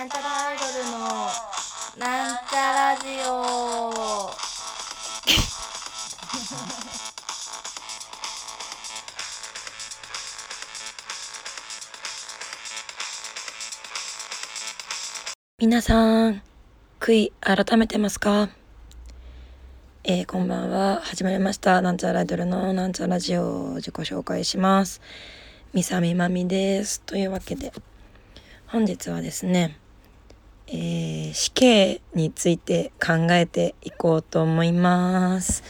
なんちゃらアイドルのなんちゃラジオ 皆さん、悔い改めてますか？えー、こんばんは。始まりました。なんちゃらアイドルのなんちゃラジオ自己紹介します。みさみまみです。というわけで、本日はですね、えー、死刑について考えていこうと思います。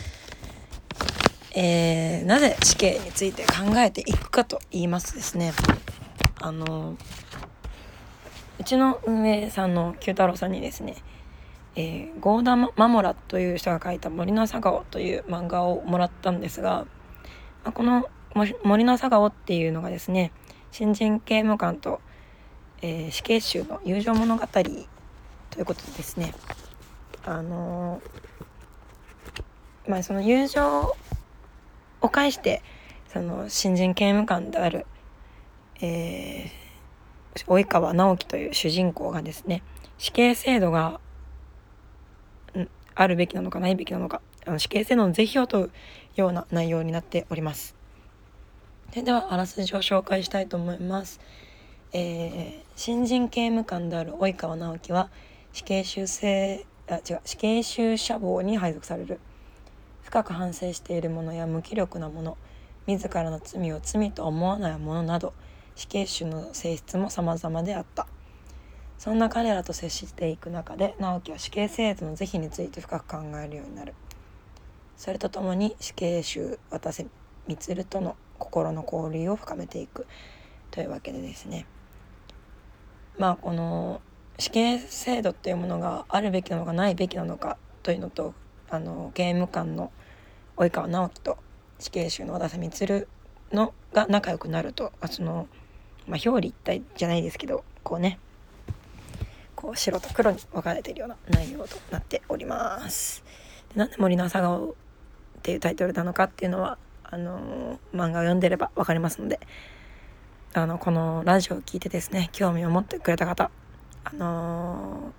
えー、なぜ死刑について考えていくかと言いますですね、あの、うちの運営さんの九太郎さんにですね、えー、ゴーダ・マモラという人が書いた「森の朝顔」という漫画をもらったんですが、ま、この「森の朝顔」っていうのがですね新人刑務官と、えー、死刑囚の友情物語ということでですねあのー、まあその友情を介してその新人刑務官である、えー、及川直樹という主人公がですね死刑制度があるべきなのかないべきなのかあの死刑制度の是非を問うような内容になっております。それではあらすじを紹介したいと思います、えー、新人刑務官である及川直樹は死刑囚制あ違う死刑囚舎房に配属される。深く反省している者や無気力な者自らの罪を罪と思わない者など死刑囚の性質も様々であった。そんな彼らと接していく中で直樹は死刑制度の是非について深く考えるようになる。それとともに死刑囚渡瀬満との心の交流を深めていくというわけでですね。まあこの死刑制度っていうものがあるべきなのかないべきなのかというのとあの刑務官の及川直樹と死刑囚の渡瀬満のが仲良くなるとあその、まあ、表裏一体じゃないですけどこうねこう白と黒に分かれているような内容となっております。でなんで森の朝顔っていうタイトルなのかっていうのはあのー、漫画を読んでれば分かりますのであのこのラジオを聞いてですね興味を持ってくれた方あの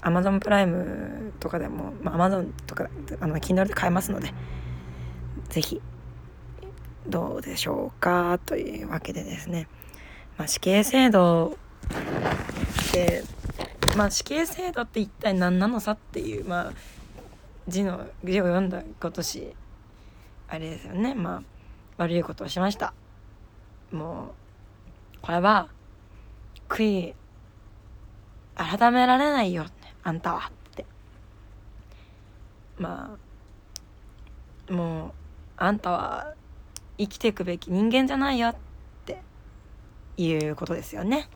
ー、Amazon プライムとかでも、まあ、Amazon とかあの Kindle で買えますので是非どうでしょうかというわけでですね、まあ、死刑制度ってまあ死刑制度って一体何なのさっていうまあ字の字を読んだ今年あれですよね。まあ悪いことをしました。もうこれは悔い改められないよあんたはって。まあもうあんたは生きていくべき人間じゃないよっていうことですよね。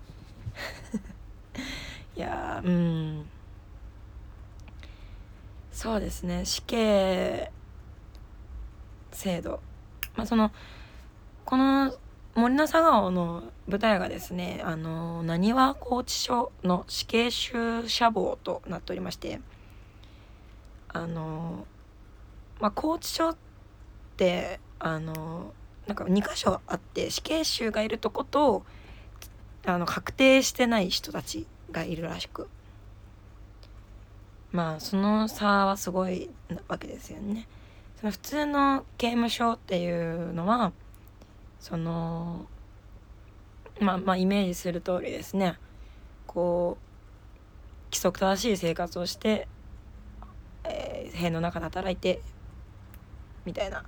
いやうん。そうですね死刑制度。まあそのこの森の佐川の舞台がですねあのなにわ拘置所の死刑囚舎房となっておりましてあのまあ拘置所ってあのなんか2箇所あって死刑囚がいるとことあの確定してない人たちがいるらしくまあその差はすごいわけですよね。その普通の刑務所っていうのはそのまあまあイメージする通りですね。こう規則正しい生活をして、えー、塀の中で働いてみたいな。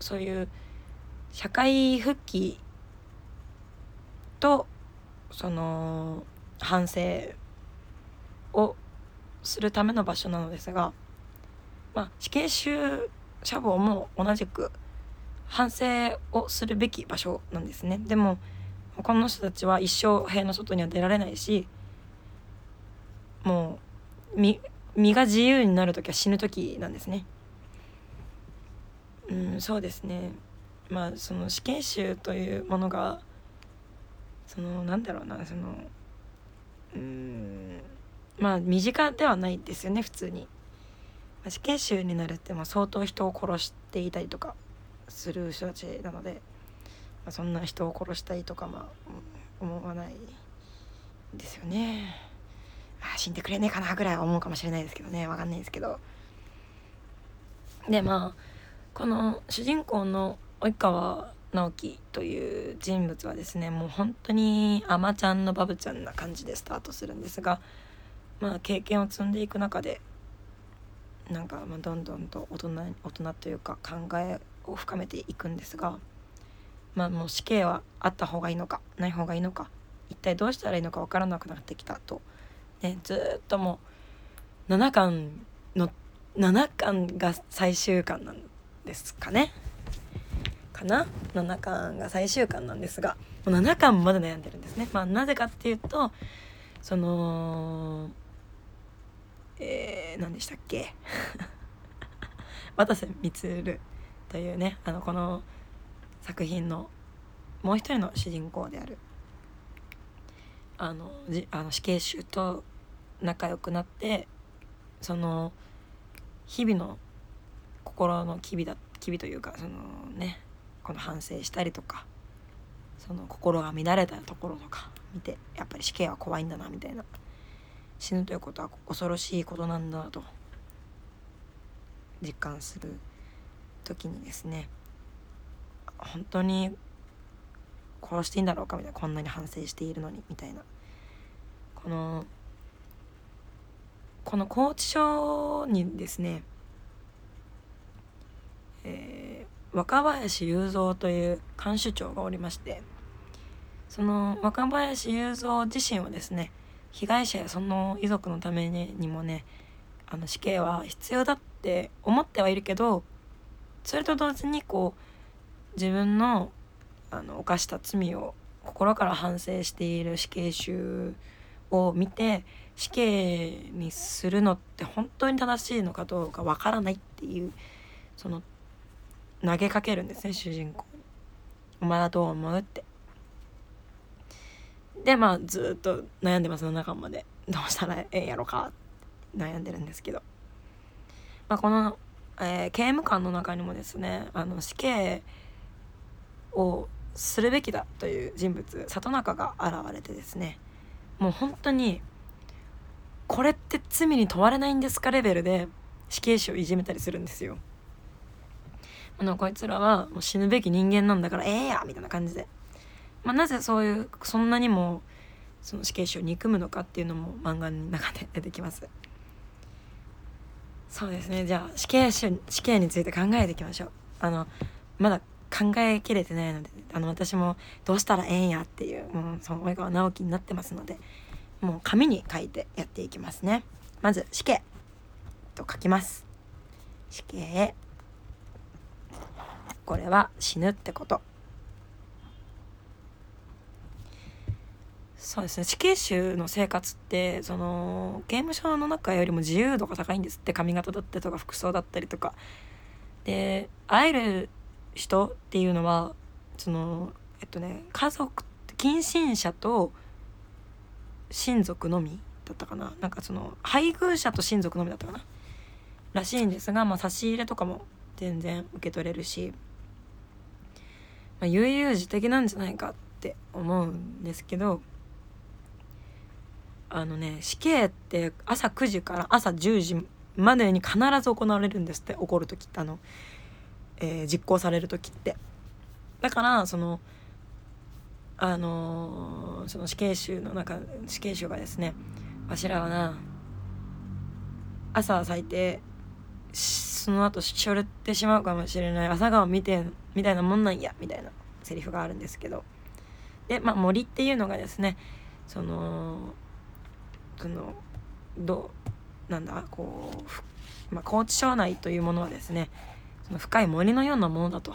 そういう社会復帰とその反省をするための場所なのですが、まあ、死刑囚舎房も同じく反省をするべき場所なんですね。でもこの人たちは一生部屋の外には出られないしもう身身が自由になる時は死ぬ時なんですね。うんそうですね。まあその死刑囚というものがそのなんだろうなそのうんまあ身近ではないですよね普通に。死刑囚になるってまあ相当人を殺していたりとか。する人たちなので、まあ、そんな人を殺したいとかまあ思わないですよね。あ死んでくれねえかなぐらいは思うかもしれないですけどね。わかんないですけど。でまあこの主人公の及川直樹という人物はですねもう本当にあまちゃんのバブちゃんな感じでスタートするんですがまあ経験を積んでいく中でなんかまあどんどんと大人大人というか考えを深めていくんですがまあもう死刑はあった方がいいのかない方がいいのか一体どうしたらいいのか分からなくなってきたと、ね、ずっともう7巻の7巻が最終巻なんですかね。かな？7巻が最終巻なんですがもう7巻まで悩んでるんですね。まあ、なぜかっていうとそのえー、何でしたっけ？渡瀬充というねあのこの作品のもう一人の主人公であるあのじあの死刑囚と仲良くなってその日々の心の機微だ機微というかそのねこの反省したりとかその心が乱れたところとか見てやっぱり死刑は怖いんだなみたいな死ぬということは恐ろしいことなんだと実感する時にですね本当に殺していいんだろうかみたいなこんなに反省しているのにみたいな。このこの拘置所にですね、えー、若林雄三という看守長がおりましてその若林雄三自身はですね被害者やその遺族のためにもねあの死刑は必要だって思ってはいるけどそれと同時にこう自分のあの犯した罪を心から反省している死刑囚を見て死刑にするのって本当に正しいのかどうかわからないっていうその投げかけるんですね主人公。に。お前はどう思うって。でまあずっと悩んでますの中まで。どうしたらええんやろか悩んでるんですけど、まあ、この、えー、刑務官の中にもですねあの死刑をするべきだという人物里中が現れてですねもう本当にこれって罪に問われないんですかレベルで死刑囚をいじめたりするんですよ。あのこいつらはもう死ぬべき人間なんだからええやみたいな感じでまあ、なぜそういうそんなにもその死刑囚を憎むのかっていうのも漫画の中で出てきますそうですね。じゃあ死刑死刑について考えていきましょう。あのまだ考えきれてないのであの私もどうしたらええんやっていうもうその及川直樹になってますのでもう紙に書いてやっていきますね。まず死刑と書きます。死刑。これは死ぬってこと。そうですね。死刑囚の生活ってその刑務所の中よりも自由度が高いんですって。髪型だったりとか服装だったりとか。で会える人っていうのはそのえっとね家族近親者と親族のみだったかな。なんかその配偶者と親族のみだったかな。らしいんですが、まあ、差し入れとかも全然受け取れるし、まあ、悠々自適なんじゃないかって思うんですけどあのね死刑って朝9時から朝10時までに必ず行われるんですって起こる時ってあの、えー、実行される時って。だからそのあのー、その死刑囚の中死刑囚がですねわしらはな朝咲いてその後しょれてしまうかもしれない朝顔見てみたいなもんなんやみたいなセリフがあるんですけど。でまあ森っていうのがですねそのそのどなんだこう、まあ、拘置所内というものはですねその深い森のようなものだと。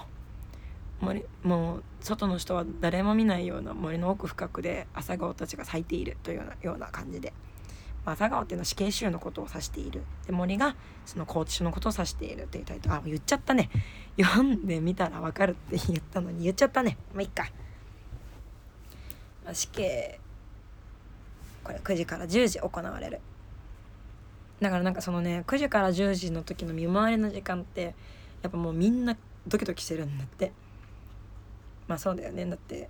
森もう外の人は誰も見ないような森の奥深くで朝顔たちが咲いているというようなような感じで、まあ、朝顔っていうのは死刑囚のことを指している。で森がその拘置所のことを指しているというタイトル。あ言っちゃったね。読んでみたら分かるって言ったのに言っちゃったね。まあいっか、ま、死刑。これ9時から10時行われる。だからなんかそのね9時から10時の時の見回りの時間ってやっぱもうみんなドキドキしてるんだって。まあそうだよね。だって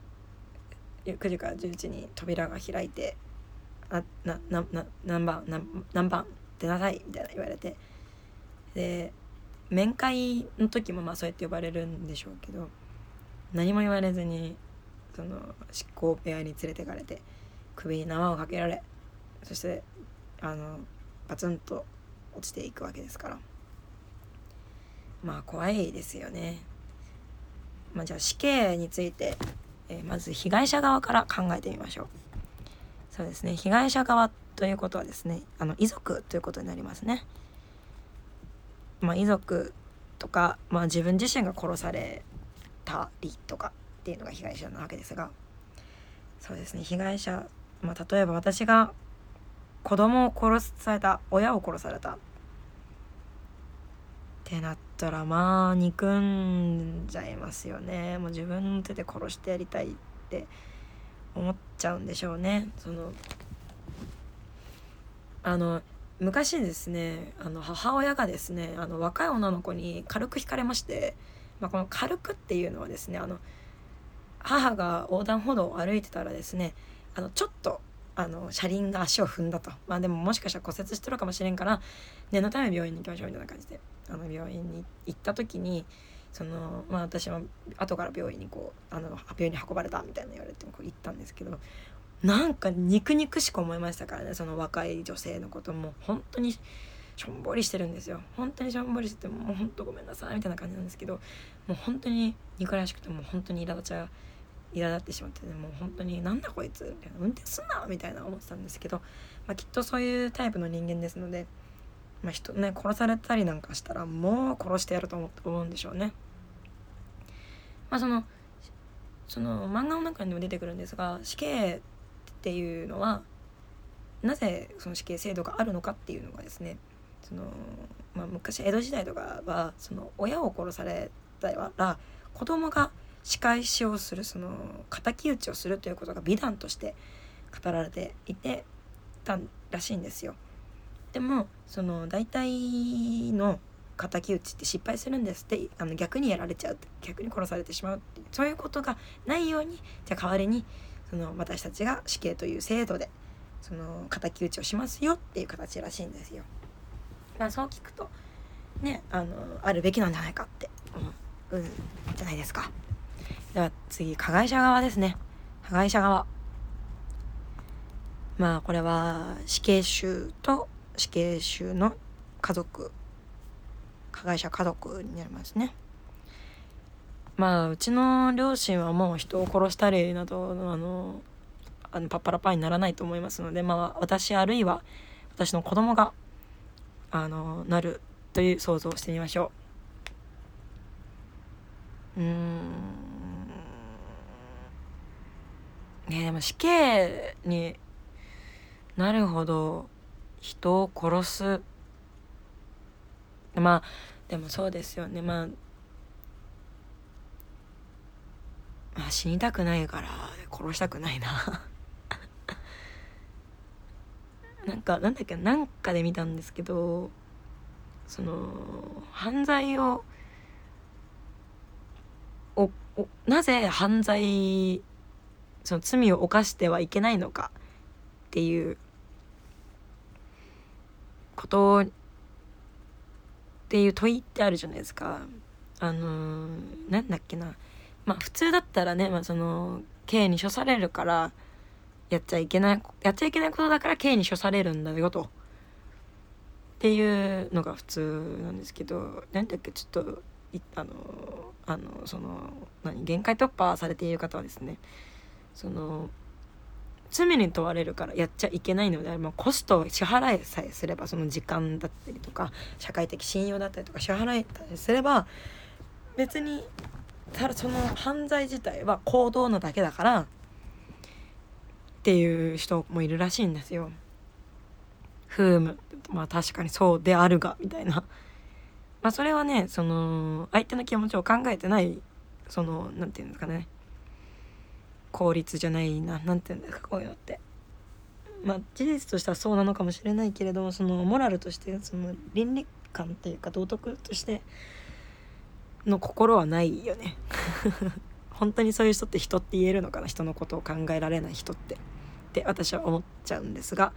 9時から10時に扉が開いてなななな何番何何番出なさいみたいな言われて。で面会の時もまあそうやって呼ばれるんでしょうけど何も言われずにその執行部屋に連れてかれて首に縄をかけられそしてあのバツンと落ちていくわけですからまあ怖いですよね。まあ、じゃあ死刑について、えー、まず被害者側から考えてみましょう。そうですね被害者側ということはですねあの遺族ということになりますね。まあ、遺族とか、まあ、自分自身が殺されたりとかっていうのが被害者なわけですがそうですね被害者、まあ、例えば私が子供を殺された親を殺された。ってなったらまあ憎んじゃいますよね。もう自分の手で殺してやりたいって思っちゃうんでしょうね。そのあの昔ですねあの母親がですねあの若い女の子に軽く惹かれまして、まあ、この軽くっていうのはですねあの母が横断歩道を歩いてたらですねあのちょっとあの車輪が足を踏んだと。まあでももしかしたら骨折してるかもしれんから念のため病院に行きましょうみたいな感じで。あの病院に行った時にそのまあ私は後から病院にこうあの病院に運ばれたみたいな言われてこう行ったんですけどなんか肉肉しく思いましたからねその若い女性のことも。本当にしょんぼりしてるんですよ。本当にしょんぼりしててもう本当ごめんなさいみたいな感じなんですけどもう本当に憎らしくてもう本当に苛立ちが苛立ってしまって、ね、もう本当になんだこいつみたいな運転すんなみたいな思ってたんですけど、まあ、きっとそういうタイプの人間ですので、まあ、人ね殺されたりなんかしたらもう殺してやると思うんでしょうね。まあそのその漫画の中にも出てくるんですが死刑っていうのはなぜその死刑制度があるのかっていうのがですねその、まあ、昔江戸時代とかはその親を殺されたら子供が仕返しをするその敵討ちをするということが美談として語られていてたらしいんですよ。でもその大体の敵討ちって失敗するんですってあの逆にやられちゃう逆に殺されてしまうっていうそういうことがないようにじゃあ代わりにその私たちが死刑という制度でその敵討ちをしますよっていう形らしいんですよ。まあそう聞くとねあのあるべきなんじゃないかって思うんじゃないですか。では次加害者側ですね。加害者側。まあこれは死刑囚と死刑囚の家族加害者家族になりますね。まあうちの両親はもう人を殺したりなどあのあのパッパラパーにならないと思いますのでまあ私あるいは私の子供があのなるという想像をしてみましょう。うんねでも死刑になるほど人を殺す。まあでもそうですよね。まあまあ死にたくないから殺したくないな。なんかなんだっけなんかで見たんですけどその犯罪をおおなぜ犯罪その罪を犯してはいけないのかっていうことっていう問いってあるじゃないですか。あのー、なんだっけなまあ普通だったらね、まあ、その刑に処されるからやっちゃいけないやっちゃいけないことだから刑に処されるんだよとっていうのが普通なんですけど何だっけちょっとあのあのその何限界突破されている方はですねその罪に問われるからやっちゃいけないのであればコストを支払いさえすればその時間だったりとか社会的信用だったりとか支払いたりすれば別にただその犯罪自体は行動のだけだからっていう人もいるらしいんですよ。ふーむまあ確かにそうであるがみたいな。まあそれはねその相手の気持ちを考えてないその何て言うんですかね効率じゃないな何て言うんですかこういうのって。まあ事実としてはそうなのかもしれないけれどもそのモラルとしてその倫理観っていうか道徳としての心はないよね。本当にそういう人って人って言えるのかな人のことを考えられない人って。って私は思っちゃうんですが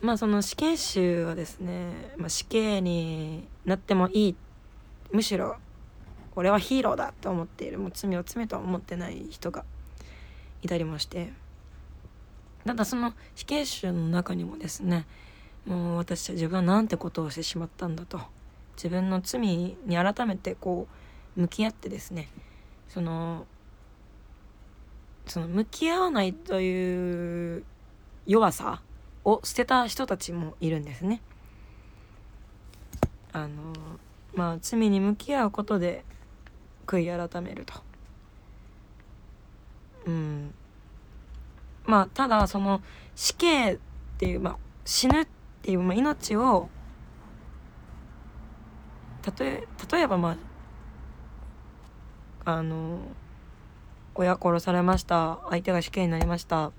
まあその死刑囚はですね、まあ、死刑になってもいい。むしろ俺はヒーローだと思っている。もう罪を罪とは思ってない人がいたりもしてただその死刑囚の中にもですねもう私は自分はなんてことをしてしまったんだと自分の罪に改めてこう向き合ってですねそのその向き合わないという弱さを捨てた人たちもいるんですね。あのまあ罪に向き合うことで悔い改めると。うん。まあただその死刑っていう、まあ、死ぬっていう、まあ、命を例え例えばまああの親殺されました。相手が死刑になりました。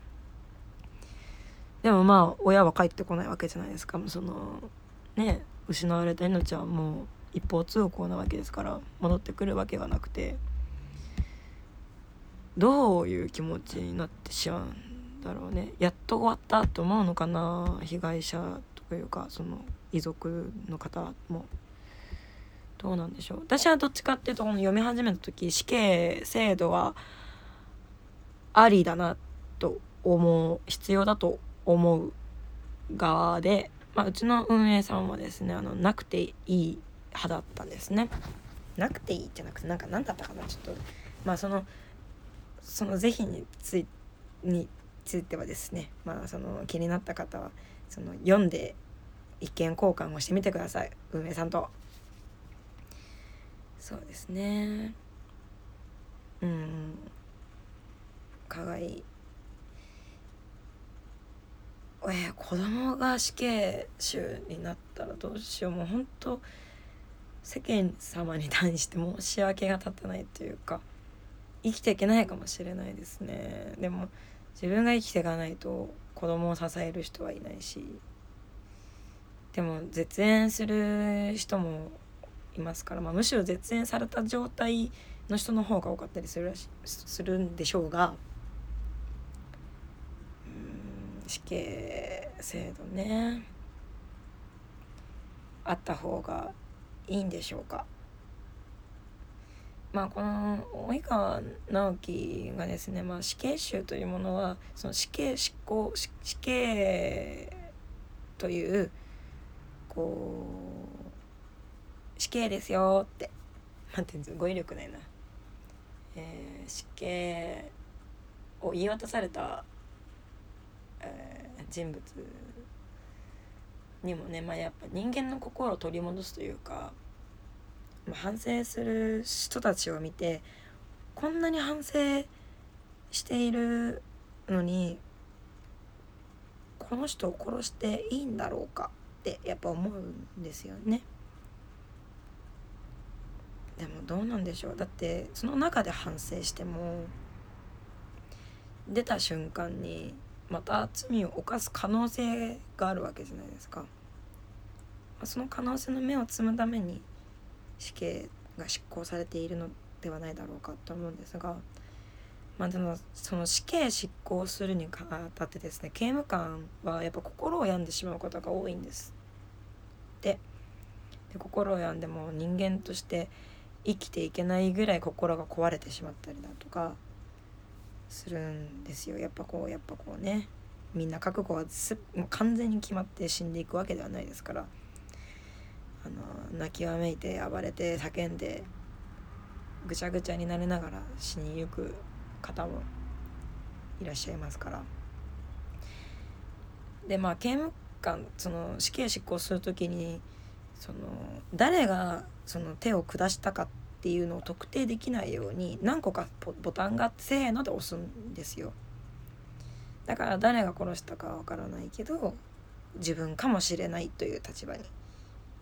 でもまあ親は帰ってこないわけじゃないですか。そのね失われた命はもう一方通行なわけですから戻ってくるわけがなくて。どういう気持ちになってしまうんだろうね。やっと終わったと思うのかな？被害者というかその遺族の方も。どうなんでしょう？私はどっちかっていうとこの読み始めた時死刑制度はありだなと思う必要だと思う側で、まあ、うちの運営さんはですねあのなくていい派だったんですね。なくていいじゃなくてなんか何だったかな？ちょっとまあそのその是非についについてはですねまあその気になった方はその読んで意見交換をしてみてください。運営さんと。そうですね。うん。加害。えー、子供が死刑囚になったらどうしよう。もう本当世間様に対して申し訳が立たないというか。生きていけないかもしれないですね。でも自分が生きていかないと子供を支える人はいないし。でも絶縁する人もいますから、まあ、むしろ絶縁された状態の人の方が多かったりするらしするんでしょうが。うん死刑制度ね。あった方がいいんでしょうか。まあ、この及川直樹がですね、まあ、死刑囚というものはその死刑執行死刑というこう死刑ですよってなんていうんです語彙力ないな、えー、死刑を言い渡された、えー、人物にもね、まあ、やっぱ人間の心を取り戻すというか、反省する人たちを見てこんなに反省しているのにこの人を殺していいんだろうかってやっぱ思うんですよね。でもどうなんでしょうだってその中で反省しても出た瞬間にまた罪を犯す可能性があるわけじゃないですか。その可能性の目を摘むために死刑が執行されているのではないだろうかと思うんですが、まあ、でもその死刑執行するにあたってですね刑務官はやっぱ心を病んでしまうことが多いんです。でで心を病んでも人間として生きていけないぐらい心が壊れてしまったりだとかするんですよやっぱこうやっぱこうねみんな覚悟はす完全に決まって死んでいくわけではないですからあの泣きわめいて暴れて叫んでぐちゃぐちゃになりながら死にゆく方もいらっしゃいますから。でまあ刑務官その死刑執行する時にその誰がその手を下したかっていうのを特定できないように何個かボタンがあってせーので押すんですよ。だから誰が殺したかわからないけど自分かもしれないという立場に。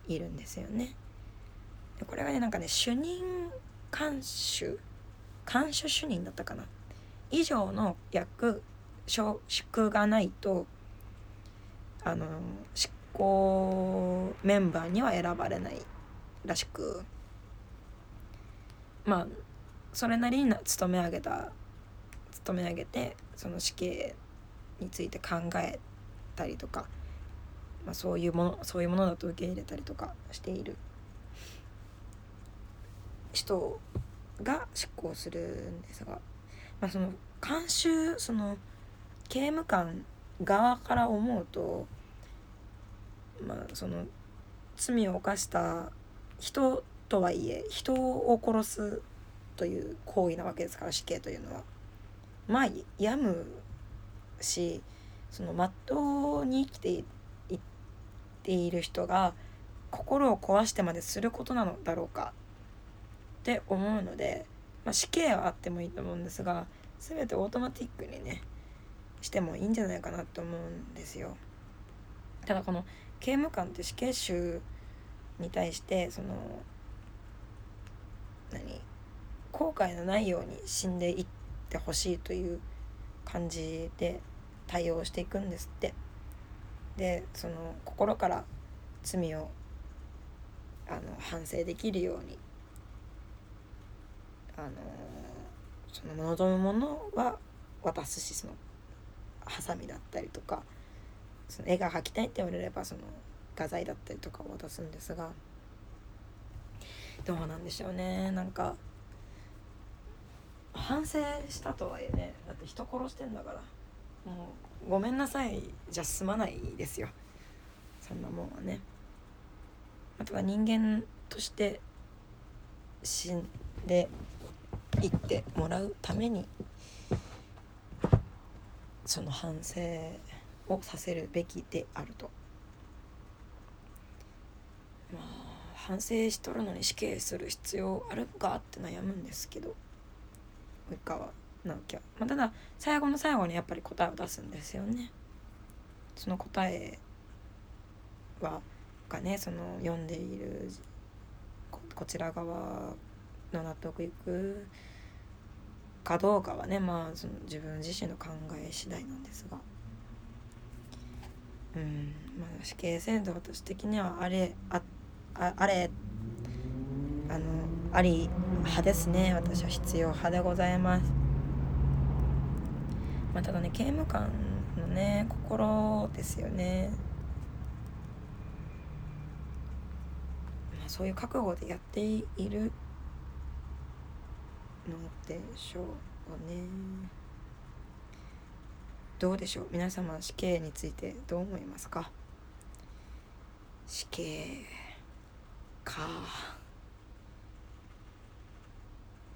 いるんですよね。でこれがねなんかね主任監守監守主任だったかな？以上の役職がないとあの執行メンバーには選ばれないらしく。まあそれなりに勤め上げた勤め上げてその死刑について考えたりとか、まあ、そういうものそういうものだと受け入れたりとかしている人が執行するんですが、まあ、その慣習その刑務官側から思うと、まあ、その罪を犯した人とはいえ人を殺すという行為なわけですから死刑というのは。まあ病むしそのまっとうに生きていている人が心を壊してまですることなのだろうかって思うので、まあ、死刑はあってもいいと思うんですが全てオートマティックにねしてもいいんじゃないかなと思うんですよ。ただこの刑務官って死刑囚に対してその何後悔のないように死んでいってほしいという感じで対応していくんですってでその心から罪をあの反省できるようにあのその望むものは渡すしそのハサミだったりとかその絵が描きたいって言われればその画材だったりとかを渡すんですがどうなんでしょうね。なんか反省したとはいえねだって人殺してんだから。もうごめんなさいじゃ済まないですよ。そんなもんはね。あとは人間として死んでいってもらうためにその反省をさせるべきであると。まあ反省しとるのに死刑する必要あるかって悩むんですけど及川直樹は、まあ、ただ最後の最後にやっぱり答えを出すんですよね。その答えはがねその読んでいるこちら側の納得いくかどうかはねまあその自分自身の考え次第なんですが。うんまあ死刑制度私的にはあれあああれあのあり派ですね。私は必要派でございます。まあただね刑務官のね心ですよね。まあそういう覚悟でやっているのでしょうね。どうでしょう？皆様死刑についてどう思いますか？死刑か。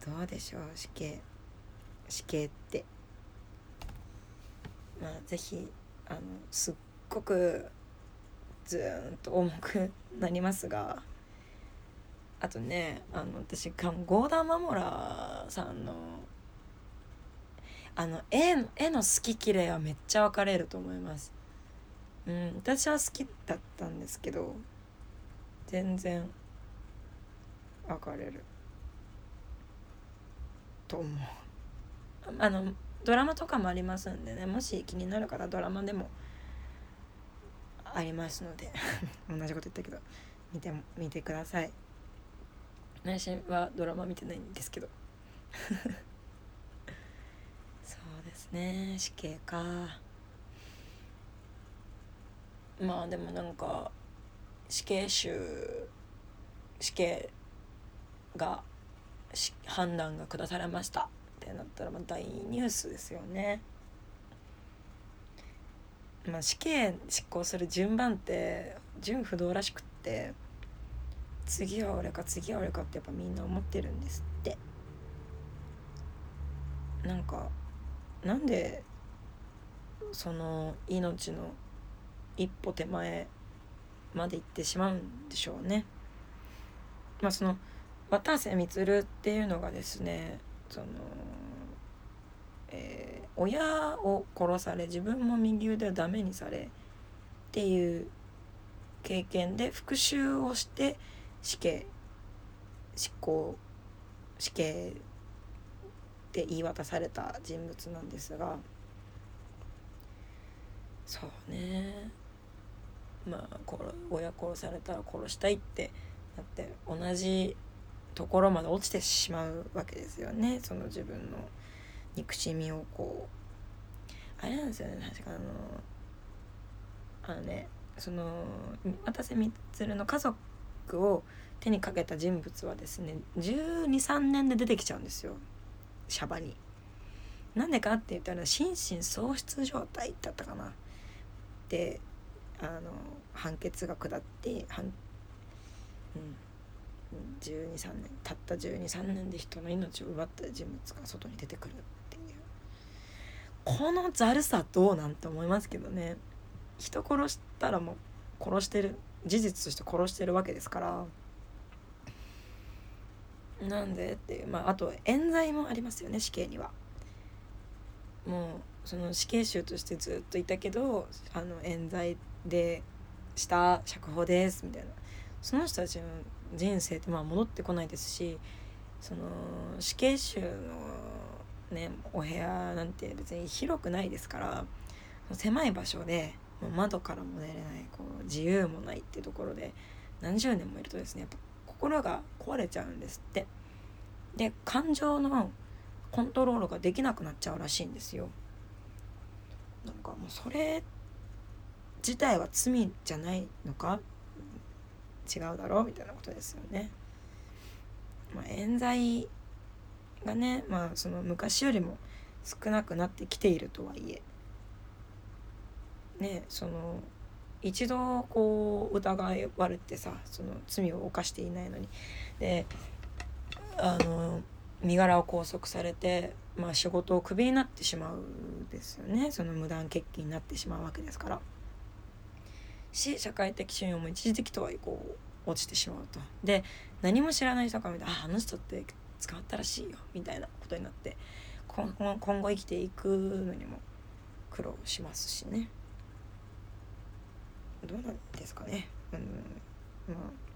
どうでしょう？死刑。死刑って。まあ是非あのすっごくずーんと重くなりますがあとねあの私ゴーダン・マモラさんのあの絵絵の好き嫌いはめっちゃ分かれると思います。うん私は好きだったんですけど全然分かれると思う。あのドラマとかもありますんでね。もし気になる方ドラマでもありますので。同じこと言ったけど見て見てください。私はドラマ見てないんですけど。そうですね。死刑か。まあでもなんか死刑囚死刑が判断が下されました。ってなったらまあ大ニュースですよね。まあ、死刑執行する順番って順不動らしくって次は俺か次は俺かってやっぱみんな思ってるんですってなんかなんでその命の一歩手前まで行ってしまうんでしょうねまあその渡瀬満っていうのがですねその、えー、親を殺され自分も右腕をダメにされっていう経験で復讐をして死刑執行死刑で言い渡された人物なんですがそうね。まあ親殺されたら殺したいってなって同じところまで落ちてしまうわけですよね。その自分の憎しみをこう。あれなんですよね確かあのあのねその渡瀬満の家族を手にかけた人物はですね123年で出てきちゃうんですよ。シャバに。なんでかって言ったら心神喪失状態だったかな。であの判決が下って判、うん、123年たった123年で人の命を奪った人物が外に出てくるっていう。このざるさどうなんて思いますけどね。人殺したらもう殺してる事実として殺してるわけですから。なんでっていうまああと冤罪もありますよね死刑には。もうその死刑囚としてずっといたけどあの冤罪でした釈放ですみたいな。その人たちの人生ってまあ戻ってこないですしその死刑囚のねお部屋なんて別に広くないですから狭い場所で窓からも出れないこう自由もないっていうところで何十年もいるとですねやっぱ心が壊れちゃうんですって。で感情のコントロールができなくなっちゃうらしいんですよ。なんかもうそれ自体は罪じゃないのか違うだろうみたいなことですよね。まあ、冤罪がね、まあ、その昔よりも少なくなってきているとはいえねその一度こう疑われてさその罪を犯していないのにであの身柄を拘束されて、まあ、仕事をクビになってしまうですよねその無断欠勤になってしまうわけですから。し社会的信用も一時的とはいこう落ちてしまうと。で何も知らない人から見て「ああの人って捕まったらしいよ」みたいなことになって今後生きていくのにも苦労しますしね。どうなんですかね。うんまあ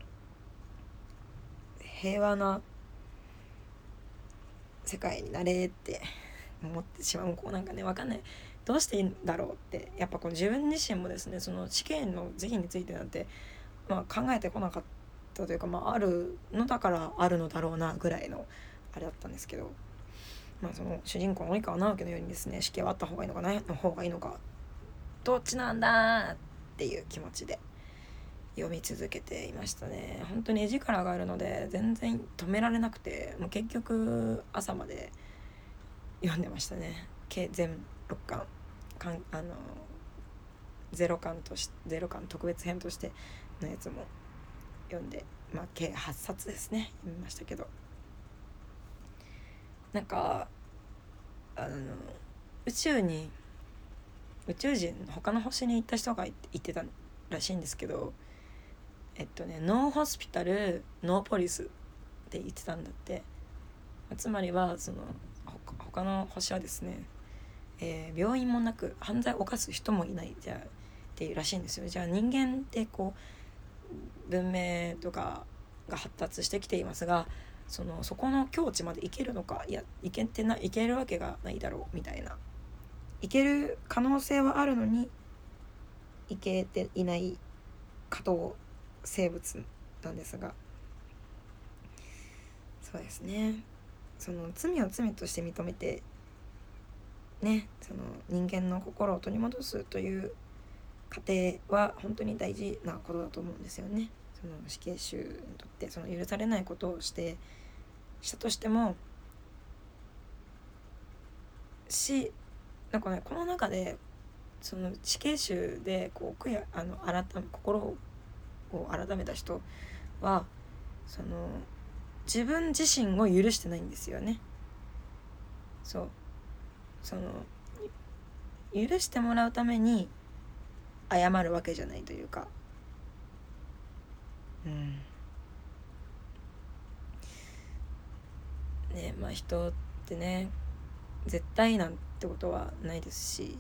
平和な世界になれって思ってしまうこうなんかね分かんないどうしていいんだろうってやっぱこの自分自身もですねその死刑の是非についてなんて、まあ、考えてこなかったというか、まあ、あるのだからあるのだろうなぐらいのあれだったんですけど、まあ、その主人公の及川直樹のようにですね死刑はあった方がいいのかないの方がいいのかどっちなんだっていう気持ちで読み続けていましたね。本当に絵力があるので全然止められなくてもう結局朝まで読んでましたね。全6巻かんあの0巻とし0巻特別編としてのやつも読んでまあ計8冊ですね。読みましたけど。なんかあの宇宙に宇宙人他の星に行った人が言ってたらしいんですけどえっとねノーホスピタルノーポリスって言ってたんだって。つまりはその他の星はですね、えー、病院もなく犯罪を犯す人もいないじゃっていうらしいんですよ。じゃあ人間ってこう文明とかが発達してきていますがそのそこの境地まで行けるのかいや行けてな行けるわけがないだろうみたいな。行ける可能性はあるのに行けていない加藤生物なんですが。そうですね。その罪を罪として認めてねその人間の心を取り戻すという過程は本当に大事なことだと思うんですよね。その死刑囚にとってその許されないことをしてしたとしてもしなんかねこの中でその死刑囚でこう悔やあの改め心を改めた人はその自分自身を許してないんですよねそうその許してもらうために謝るわけじゃないというかうんねまあ人ってね絶対なんてことはないですし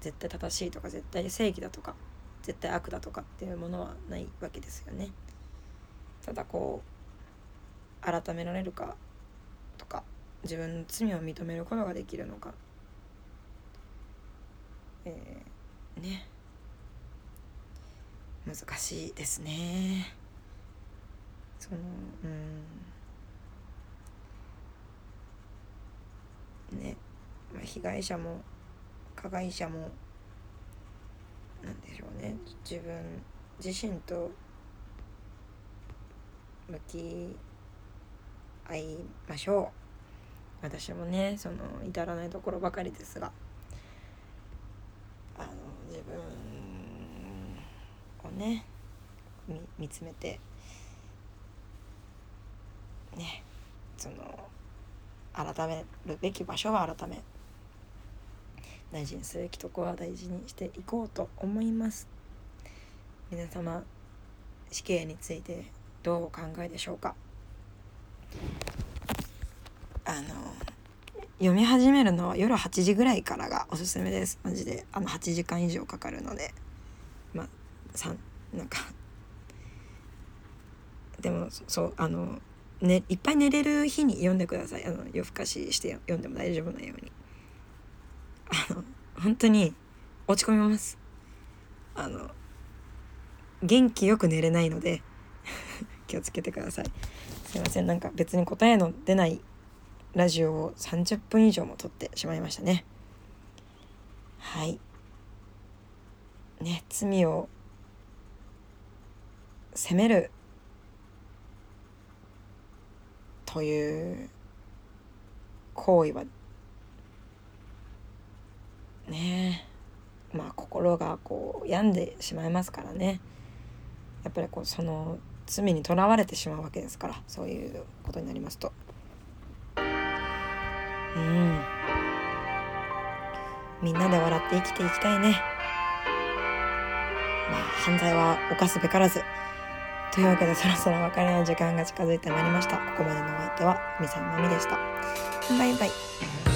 絶対正しいとか絶対正義だとか絶対悪だとかっていうものはないわけですよね。ただこう改められるか自分の罪を認めることができるのか。えー、ね。難しいですね。そのうん。ね。まあ、被害者も加害者もなんでしょうね。自分自身と向き合いましょう。私もねその至らないところばかりですが。あの自分をね見つめてねその改めるべき場所は改め大事にすべきとこは大事にしていこうと思います。皆様死刑についてどうお考えでしょうか。あの読み始めるのは夜8時ぐらいからがおすすめです。マジで。あの8時間以上かかるので。まあ3なんか。でもそうあのねいっぱい寝れる日に読んでください。あの夜更かしして読んでも大丈夫なように。あの本当に落ち込みます。あの元気よく寝れないので 気をつけてください。すいません。なんか別に答えの出ないラジオを30分以上も撮ってしまいましたね。はい。ね罪を責めるという行為はねまあ心がこう病んでしまいますからね。やっぱりこうその罪にとらわれてしまうわけですからそういうことになりますと。うん。みんなで笑って生きていきたいね。まあ犯罪は犯すべからず。というわけでそろそろ別れの時間が近づいてまいりました。ここまでのお相手はみさんのみでした。バイバイ。